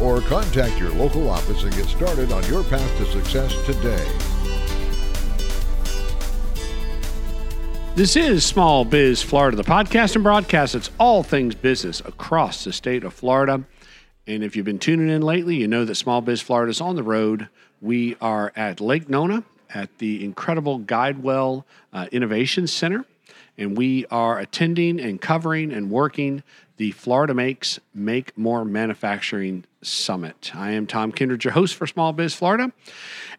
or contact your local office and get started on your path to success today. This is Small Biz Florida, the podcast and broadcast. It's all things business across the state of Florida. And if you've been tuning in lately, you know that Small Biz Florida is on the road. We are at Lake Nona at the incredible Guidewell uh, Innovation Center, and we are attending and covering and working the Florida Makes Make More Manufacturing Summit. I am Tom Kindred, your host for Small Biz Florida,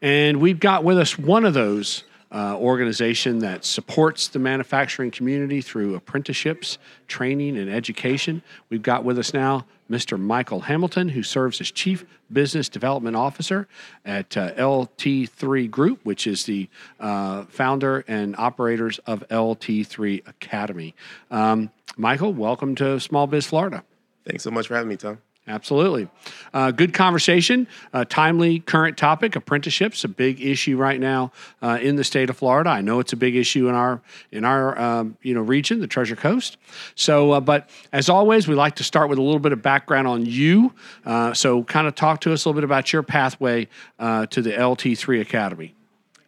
and we've got with us one of those uh, organization that supports the manufacturing community through apprenticeships, training, and education. We've got with us now Mr. Michael Hamilton, who serves as Chief Business Development Officer at uh, LT3 Group, which is the uh, founder and operators of LT3 Academy. Um, Michael, welcome to Small Biz Florida. Thanks so much for having me, Tom. Absolutely. Uh, good conversation. Timely, current topic. Apprenticeships a big issue right now uh, in the state of Florida. I know it's a big issue in our in our um, you know region, the Treasure Coast. So, uh, but as always, we like to start with a little bit of background on you. Uh, so, kind of talk to us a little bit about your pathway uh, to the LT3 Academy.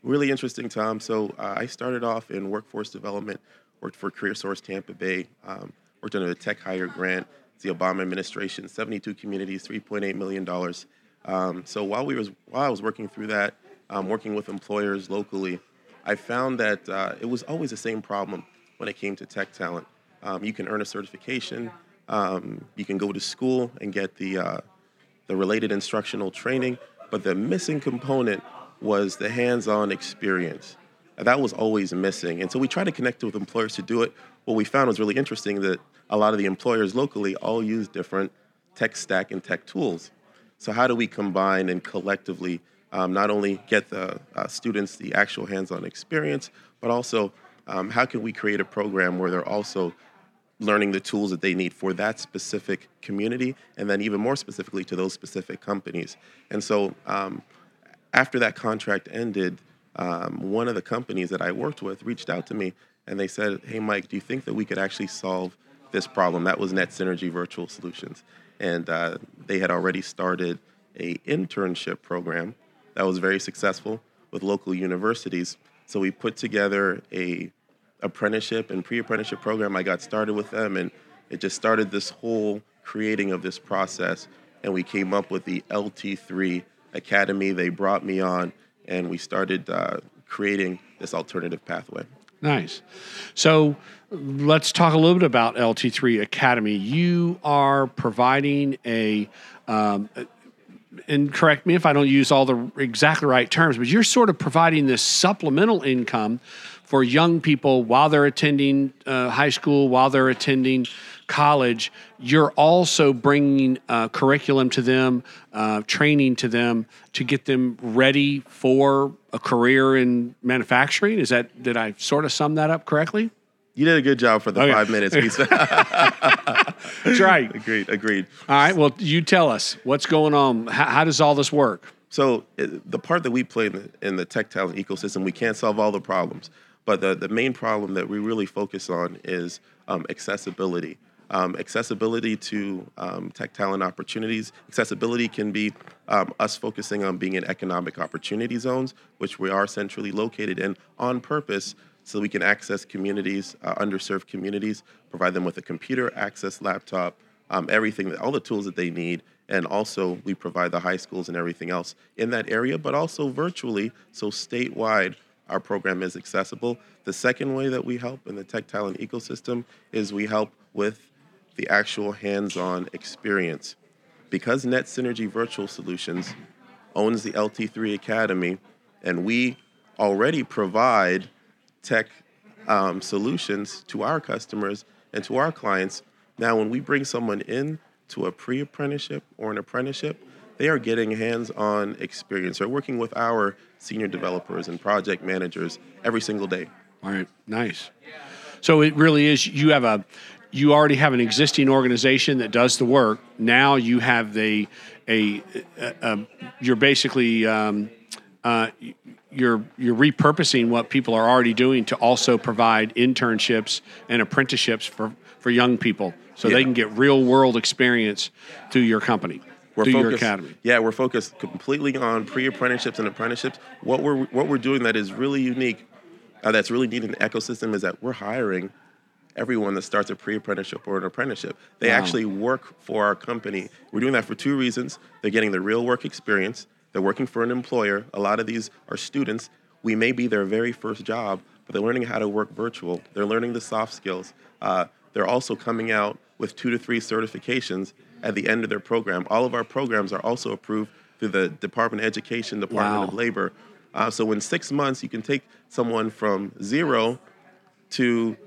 Really interesting, Tom. So, I started off in workforce development. Worked for Career Source Tampa Bay. Um, worked under a tech hire grant the Obama administration, 72 communities, 3.8 million dollars. Um, so while we was while I was working through that, um, working with employers locally, I found that uh, it was always the same problem when it came to tech talent. Um, you can earn a certification, um, you can go to school and get the uh, the related instructional training, but the missing component was the hands-on experience. That was always missing, and so we tried to connect with employers to do it. What we found was really interesting that a lot of the employers locally all use different tech stack and tech tools. So how do we combine and collectively um, not only get the uh, students the actual hands-on experience, but also um, how can we create a program where they're also learning the tools that they need for that specific community, and then even more specifically to those specific companies. And so um, after that contract ended, um, one of the companies that I worked with reached out to me and they said, "Hey, Mike, do you think that we could actually solve this problem. That was Net Synergy Virtual Solutions, and uh, they had already started a internship program that was very successful with local universities. So we put together a apprenticeship and pre-apprenticeship program. I got started with them, and it just started this whole creating of this process. And we came up with the LT3 Academy. They brought me on, and we started uh, creating this alternative pathway. Nice. So let's talk a little bit about LT3 Academy. You are providing a, um, and correct me if I don't use all the exactly right terms, but you're sort of providing this supplemental income for young people while they're attending uh, high school, while they're attending college, you're also bringing uh, curriculum to them, uh, training to them to get them ready for a career in manufacturing. Is that did I sort of sum that up correctly? You did a good job for the okay. five minutes. That's right. Agreed. Agreed. All right. Well, you tell us what's going on. How, how does all this work? So, the part that we play in the, in the tech talent ecosystem, we can't solve all the problems, but the, the main problem that we really focus on is um, accessibility um, accessibility to um, tech talent opportunities. Accessibility can be um, us focusing on being in economic opportunity zones, which we are centrally located in on purpose so we can access communities, uh, underserved communities, provide them with a computer, access laptop, um, everything, all the tools that they need. And also, we provide the high schools and everything else in that area, but also virtually, so statewide, our program is accessible. The second way that we help in the tech talent ecosystem is we help with the actual hands on experience. Because Net Synergy Virtual Solutions owns the LT3 Academy, and we already provide tech um, solutions to our customers and to our clients. Now, when we bring someone in to a pre apprenticeship or an apprenticeship, they are getting hands-on experience. They're working with our senior developers and project managers every single day. All right, nice. So it really is. You have a, you already have an existing organization that does the work. Now you have the, a, a, a you're basically. Um, uh, you're you're repurposing what people are already doing to also provide internships and apprenticeships for, for young people so Yeah. they can get real world experience through your company We're through your academy Yeah, we're focused completely on pre-apprenticeships and apprenticeships. What we're what we're doing that is really unique, uh, that's really neat in the ecosystem is that we're hiring everyone that starts a pre-apprenticeship or an apprenticeship. They Wow. actually work for our company. We're doing that for two reasons. They're getting the real work experience. They're working for an employer. A lot of these are students. We may be their very first job, but they're learning how to work virtual. They're learning the soft skills. Uh, they're also coming out with two to three certifications at the end of their program. All of our programs are also approved through the Department of Education, Department of Labor. Uh, so in six months, you can take someone from zero to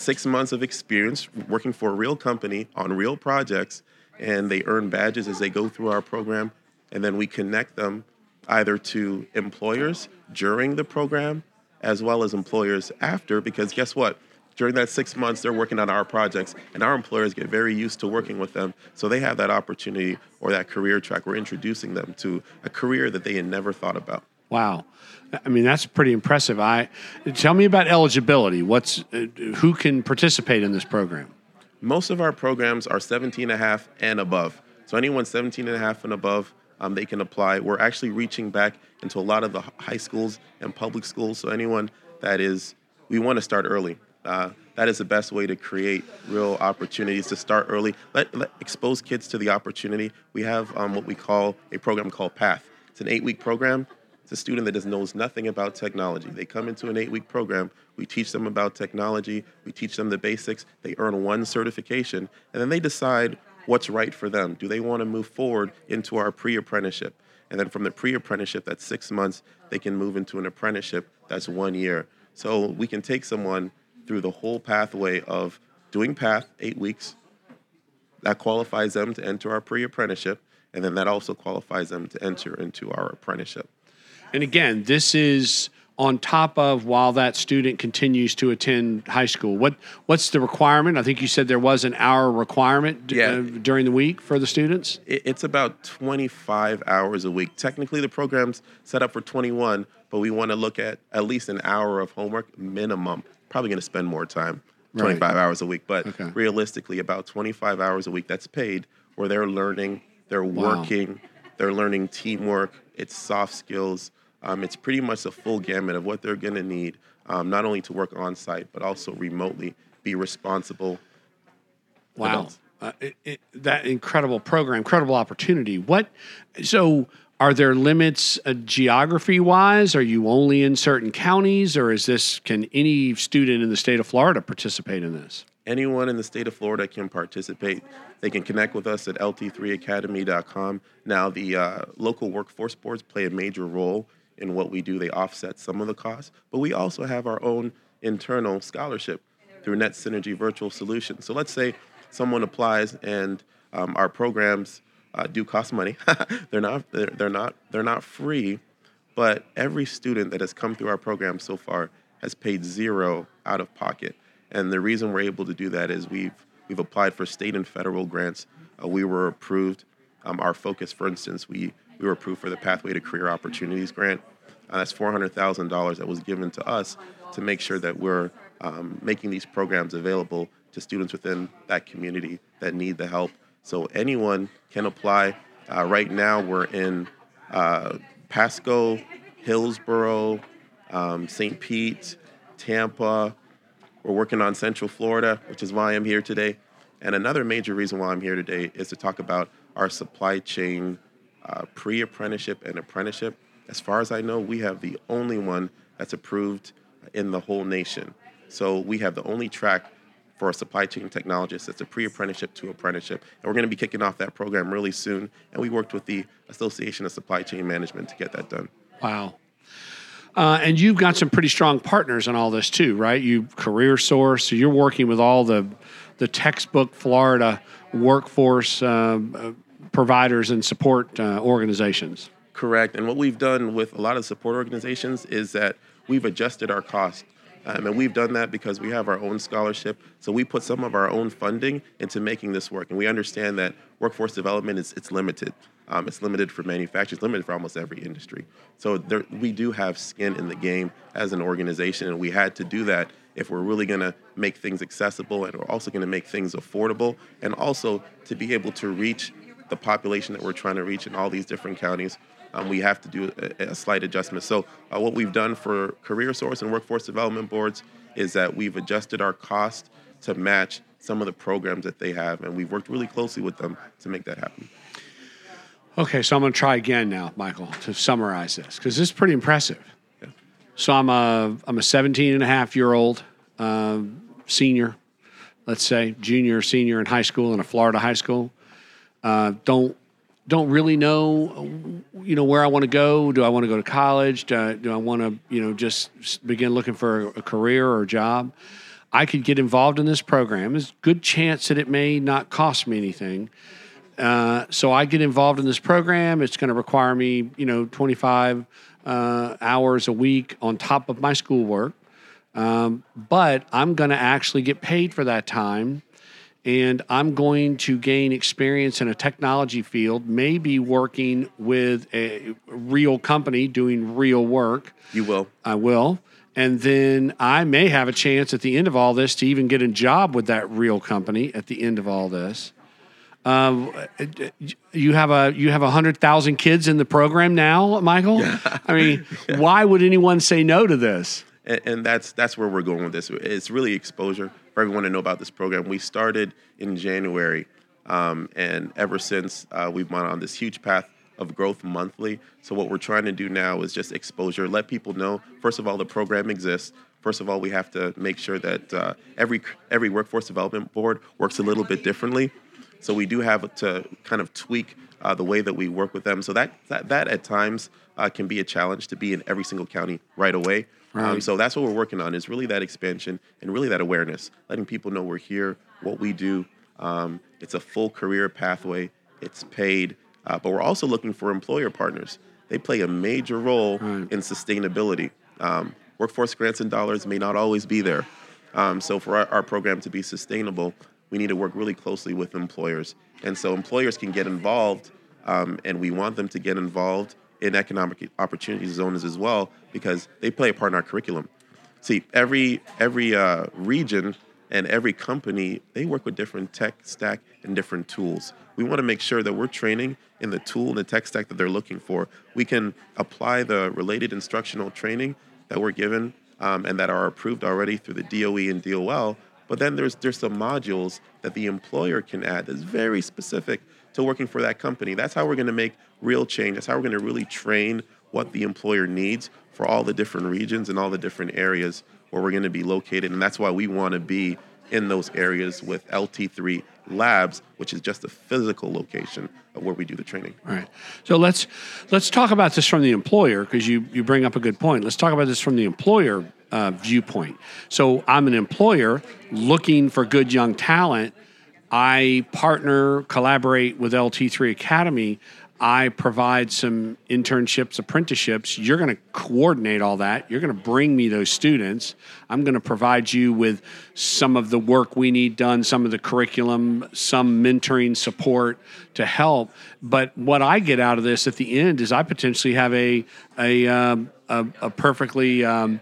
six months of experience working for a real company on real projects, and they earn badges as they go through our program, and then we connect them either to employers during the program as well as employers after, because guess what? During that six months, they're working on our projects, and our employers get very used to working with them. So they have that opportunity or that career track. We're introducing them to a career that they had never thought about. Wow i mean that's pretty impressive i tell me about eligibility what's uh, who can participate in this program Most of our programs are 17 and a half and above. So anyone 17 and a half and above, um, they can apply. We're actually reaching back into a lot of the high schools and public schools. So anyone that is, we want to start early. Uh, that is the best way to create real opportunities to start early. Let, let expose kids to the opportunity. We have um, what we call a program called Path. It's an eight-week program. It's a student that just knows nothing about technology. They come into an eight week program. We teach them about technology. We teach them the basics. They earn one certification, and then they decide what's right for them. Do they want to move forward into our pre apprenticeship? And then from the pre apprenticeship, that's six months, they can move into an apprenticeship that's one year. So we can take someone through the whole pathway of doing PATH, eight weeks, that qualifies them to enter our pre apprenticeship, and then that also qualifies them to enter into our apprenticeship. And again, this is on top of while that student continues to attend high school. What what's the requirement? I think you said there was an hour requirement d- Yeah. uh, during the week for the students. it- it's about 25 hours a week. Technically, the program's set up for 21, but we want to look at at least an hour of homework minimum. Probably going to spend more time, 25 hours a week, but Okay. realistically, about 25 hours a week that's paid where they're learning, they're Wow. working, they're learning teamwork, it's soft skills. Um, it's pretty much a full gamut of what they're going to need, um, not only to work on site, but also remotely, be responsible. Wow, uh, it, it, that incredible program, incredible opportunity. What? So, are there limits uh, geography wise? Are you only in certain counties, or is this? Can any student in the state of Florida participate in this? anyone in the state of Florida can participate. They can connect with us at lt3academy.com. Now, the uh, local workforce boards play a major role in what we do. They offset some of the costs, but we also have our own internal scholarship through Net Synergy Virtual Solutions. So let's say someone applies and um, our programs uh, do cost money. they're not. They're, they're not. They're not free. But every student that has come through our program so far has paid zero out of pocket. And the reason we're able to do that is we've we've applied for state and federal grants. Uh, we were approved. Um, our focus, for instance, we we were approved for the Pathway to Career Opportunities grant. Uh, that's four hundred thousand dollars that was given to us to make sure that we're um, making these programs available to students within that community that need the help. So anyone can apply. Uh, right now, we're in uh, Pasco, Hillsborough, um, St. Pete, Tampa. We're working on Central Florida, which is why I'm here today. And another major reason why I'm here today is to talk about our supply chain uh, pre apprenticeship and apprenticeship. As far as I know, we have the only one that's approved in the whole nation. So we have the only track for a supply chain technologist that's a pre apprenticeship to apprenticeship. And we're going to be kicking off that program really soon. And we worked with the Association of Supply Chain Management to get that done. Wow. Uh, and you've got some pretty strong partners in all this too, right? You Career Source, so you're working with all the the textbook Florida workforce um, uh, providers and support uh, organizations. Correct. And what we've done with a lot of support organizations is that we've adjusted our cost. Um, and we've done that because we have our own scholarship. So we put some of our own funding into making this work. And we understand that workforce development is it's limited. Um, it's limited for manufacturers, limited for almost every industry. So there, we do have skin in the game as an organization, and we had to do that if we're really going to make things accessible and we're also going to make things affordable, and also to be able to reach the population that we're trying to reach in all these different counties. Um, we have to do a, a slight adjustment. So, uh, what we've done for Career Source and Workforce Development Boards is that we've adjusted our cost to match some of the programs that they have, and we've worked really closely with them to make that happen. Okay, so I'm going to try again now, Michael, to summarize this because this is pretty impressive. Yeah. So I'm a I'm a 17 and a half year old uh, senior, let's say junior, senior in high school in a Florida high school. Uh, don't don't really know, you know, where I want to go. Do I want to go to college? Do I, do I want to, you know, just begin looking for a career or a job? I could get involved in this program. There's a good chance that it may not cost me anything. Uh, so I get involved in this program. It's going to require me, you know, 25 uh, hours a week on top of my schoolwork. Um, but I'm going to actually get paid for that time and I'm going to gain experience in a technology field, maybe working with a real company doing real work. You will. I will. And then I may have a chance at the end of all this to even get a job with that real company at the end of all this. Um, you have a you have a hundred thousand kids in the program now, Michael. I mean, yeah. why would anyone say no to this? And, and that's that's where we're going with this. It's really exposure for everyone to know about this program. We started in January, um, and ever since uh, we've gone on this huge path of growth monthly. So what we're trying to do now is just exposure, let people know. First of all, the program exists. First of all, we have to make sure that uh, every every workforce development board works a little bit differently. So we do have to kind of tweak uh, the way that we work with them. So that that, that at times uh, can be a challenge to be in every single county right away. Um, right. Um, so that's what we're working on is really that expansion and really that awareness, letting people know we're here, what we do. Um, it's a full career pathway. It's paid, uh, but we're also looking for employer partners. They play a major role right. in sustainability. Um, workforce grants and dollars may not always be there. Um, so for our, our program to be sustainable, we need to work really closely with employers. And so employers can get involved, um, and we want them to get involved in economic opportunity zones as well because they play a part in our curriculum. See, every every uh, region and every company they work with different tech stack and different tools. We want to make sure that we're training in the tool and the tech stack that they're looking for. We can apply the related instructional training that we're given um, and that are approved already through the DOE and DOL. But then there's there's some modules that the employer can add that's very specific to working for that company. That's how we're going to make real change. That's how we're going to really train what the employer needs for all the different regions and all the different areas where we're going to be located. And that's why we want to be in those areas with LT3 labs, which is just a physical location of where we do the training. All right. So let's let's talk about this from the employer because you you bring up a good point. Let's talk about this from the employer uh, viewpoint. So I'm an employer looking for good young talent I partner, collaborate with LT3 Academy. I provide some internships, apprenticeships. You're going to coordinate all that. You're going to bring me those students. I'm going to provide you with some of the work we need done, some of the curriculum, some mentoring support to help. But what I get out of this at the end is I potentially have a a um, a, a, perfectly um,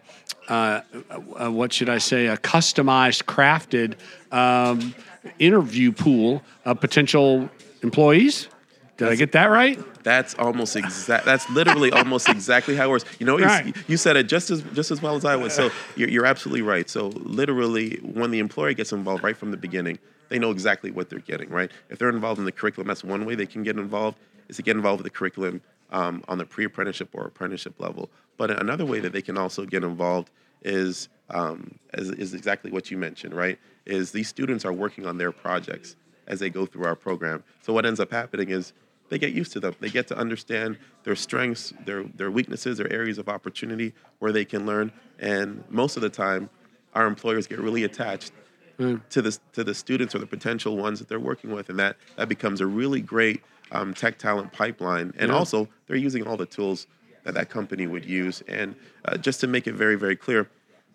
uh, uh, what should I say a customized, crafted. Um, interview pool of potential employees. Did that's, I get that right? That's almost exact. That's literally almost exactly how it works. You know, right. you said it just as just as well as I would. So you're, you're absolutely right. So literally, when the employer gets involved right from the beginning, they know exactly what they're getting. Right? If they're involved in the curriculum, that's one way they can get involved. Is to get involved with the curriculum um, on the pre-apprenticeship or apprenticeship level. But another way that they can also get involved is um, is, is exactly what you mentioned, right? Is these students are working on their projects as they go through our program. So what ends up happening is they get used to them. They get to understand their strengths, their their weaknesses, their areas of opportunity where they can learn. And most of the time, our employers get really attached mm. to the to the students or the potential ones that they're working with, and that that becomes a really great um, tech talent pipeline, and Yeah. also they're using all the tools that that company would use. And uh, just to make it very, very clear,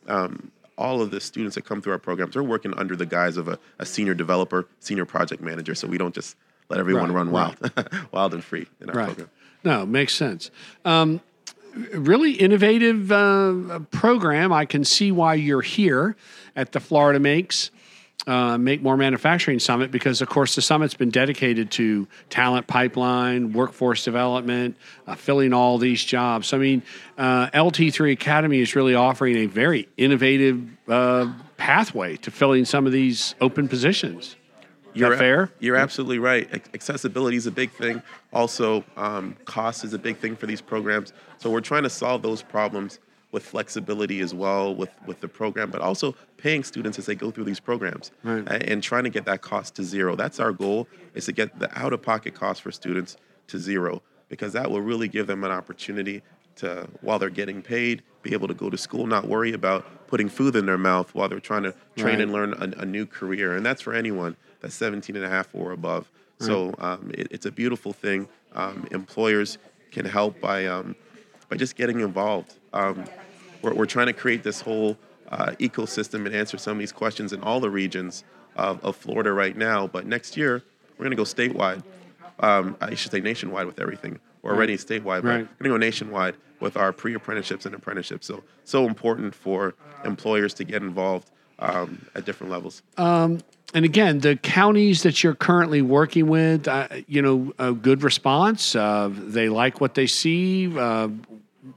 um, all of the students that come through our programs are working under the guise of a, a senior developer, senior project manager. So we don't just let everyone Right, run wild, wild and free in our Right. program. No, makes sense. Um, really innovative uh, program. I can see why you're here at the Florida Makes uh, Make More Manufacturing Summit because, of course, the summit's been dedicated to talent pipeline, workforce development, uh, filling all these jobs. So, I mean, uh, LT3 Academy is really offering a very innovative uh, pathway to filling some of these open positions. You're, fair? You're absolutely right. Accessibility is a big thing. Also, um, cost is a big thing for these programs. So we're trying to solve those problems with flexibility as well with, with the program, but also paying students as they go through these programs Right. and trying to get that cost to zero. That's our goal is to get the out-of-pocket cost for students to zero because that will really give them an opportunity to, while they're getting paid, be able to go to school, not worry about putting food in their mouth while they're trying to train Right. and learn a, a new career. And that's for anyone that's 17 and a half or above. So um, it, it's a beautiful thing. Um, employers can help by, um, by just getting involved. Um, we're, we're trying to create this whole uh, ecosystem and answer some of these questions in all the regions of, of Florida right now. But next year, we're going to go statewide. Um, I should say nationwide with everything. We're already statewide, but Right. we're going to go nationwide with our pre-apprenticeships and apprenticeships. So so important for employers to get involved um, at different levels. and again, the counties that you're currently working with, uh, you know, a good response. Uh, they like what they see. Uh,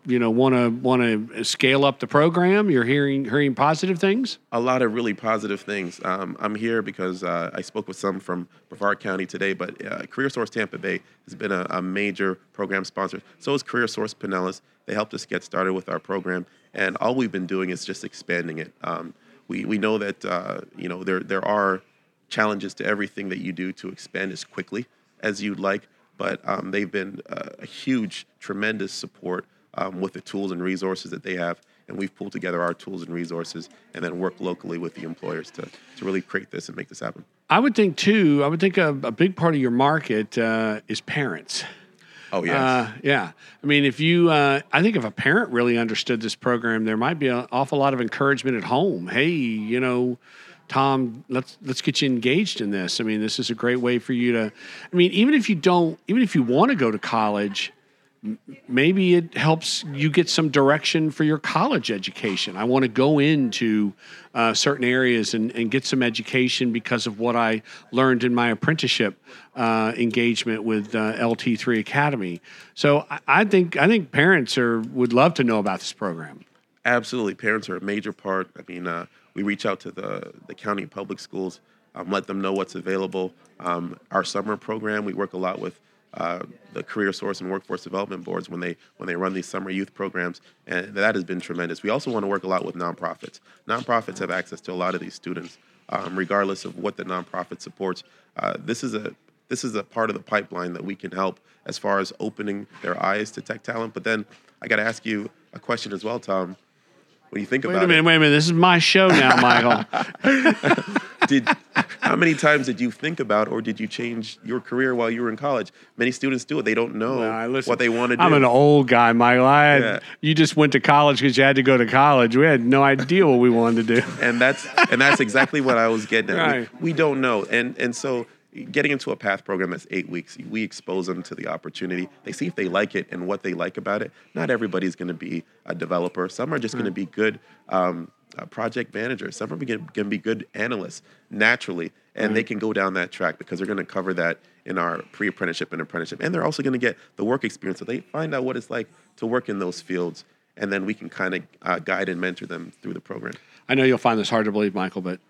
you know, want to want to scale up the program. You're hearing hearing positive things. a lot of really positive things. Um, I'm here because uh, I spoke with some from Brevard County today, but uh, Career Source Tampa Bay has been a, a major program sponsor. So is Career Source Pinellas. They helped us get started with our program, and all we've been doing is just expanding it. Um, we, we know that uh, you know there there are challenges to everything that you do to expand as quickly as you'd like, but um, they've been uh, a huge, tremendous support um, with the tools and resources that they have. And we've pulled together our tools and resources and then work locally with the employers to, to really create this and make this happen. I would think too. I would think a, a big part of your market uh, is parents. Oh, yes. Uh, yeah. I mean, if you, uh, I think if a parent really understood this program, there might be an awful lot of encouragement at home. Hey, you know, Tom, let's let's get you engaged in this. I mean, this is a great way for you to. I mean, even if you don't, even if you want to go to college, maybe it helps you get some direction for your college education. I want to go into uh, certain areas and, and get some education because of what I learned in my apprenticeship uh, engagement with uh, LT3 Academy. So I, I think I think parents are would love to know about this program. Absolutely, parents are a major part. I mean, uh, we reach out to the the county public schools, um, let them know what's available. Um, our summer program, we work a lot with uh, the career source and workforce development boards when they when they run these summer youth programs, and that has been tremendous. We also want to work a lot with nonprofits. Nonprofits have access to a lot of these students, um, regardless of what the nonprofit supports. Uh, this is a this is a part of the pipeline that we can help as far as opening their eyes to tech talent. But then I got to ask you a question as well, Tom. When you think about Wait about a minute, wait a minute. This is my show now, Michael. did how many times did you think about or did you change your career while you were in college? Many students do it. They don't know Well, listen, what they want to do. I'm an old guy, Michael. I had, Yeah. You just went to college because you had to go to college. We had no idea what we wanted to do. and that's and that's exactly what I was getting at. We- Right. We, don't know, and and so getting into a path program that's eight weeks, we expose them to the opportunity. They see if they like it and what they like about it. Not everybody's going to be a developer. Some are just going to be good um, uh, project managers. Some are going can be good analysts naturally, and they can go down that track because they're going to cover that in our pre-apprenticeship and apprenticeship, and they're also going to get the work experience, so they find out what it's like to work in those fields. And then we can kind of uh, guide and mentor them through the program. I know you'll find this hard to believe, Michael, but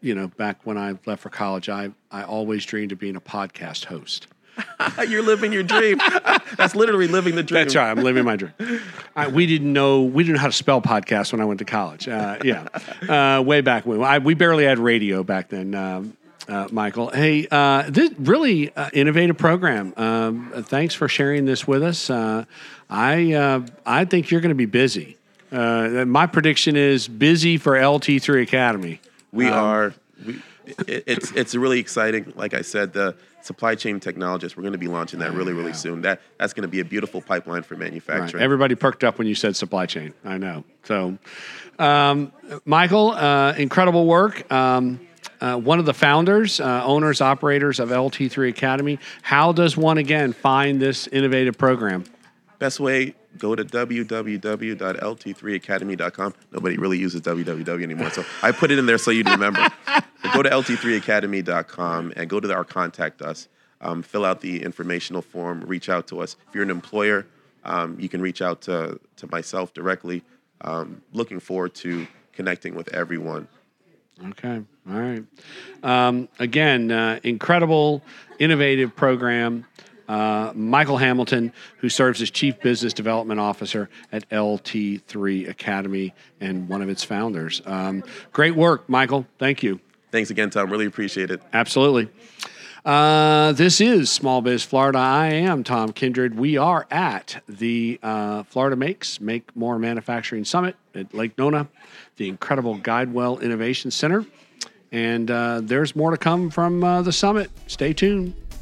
you know, back when I left for college, I I always dreamed of being a podcast host. You're living your dream. That's literally living the dream. That's right. I'm living my dream. I, we didn't know we didn't know how to spell podcast when I went to college. Uh, yeah, uh, way back when I, we barely had radio back then. Um, uh, Michael, hey, uh, this really uh, innovative program. Um, thanks for sharing this with us. Uh, I uh, I think you're going to be busy. Uh, my prediction is busy for LT3 Academy. We Um, are. We, it, it's it's really exciting. Like I said, the supply chain technologist. We're going to be launching that really really soon. That that's going to be a beautiful pipeline for Right. manufacturing. Everybody perked up when you said supply chain. I know. So, um, Michael, uh, incredible work. Um, uh, one of the founders, uh, owners, operators of LT3 Academy. How does one again find this innovative program? Best way, go to www.lt3academy.com. Nobody really uses www anymore, so I put it in there so you'd remember. Go to lt3academy.com and go to our contact us. Um, fill out the informational form, reach out to us. If you're an employer, um, you can reach out to, to myself directly. Um, looking forward to connecting with everyone. Okay. All right. Um, again, uh, incredible, innovative program. Uh, Michael Hamilton, who serves as Chief Business Development Officer at LT3 Academy and one of its founders. Um, great work, Michael. Thank you. Thanks again, Tom. Really appreciate it. Absolutely. Uh, this is Small Biz Florida. I am Tom Kindred. We are at the uh, Florida Makes Make More Manufacturing Summit at Lake Nona, the incredible Guidewell Innovation Center. And uh, there's more to come from uh, the summit. Stay tuned.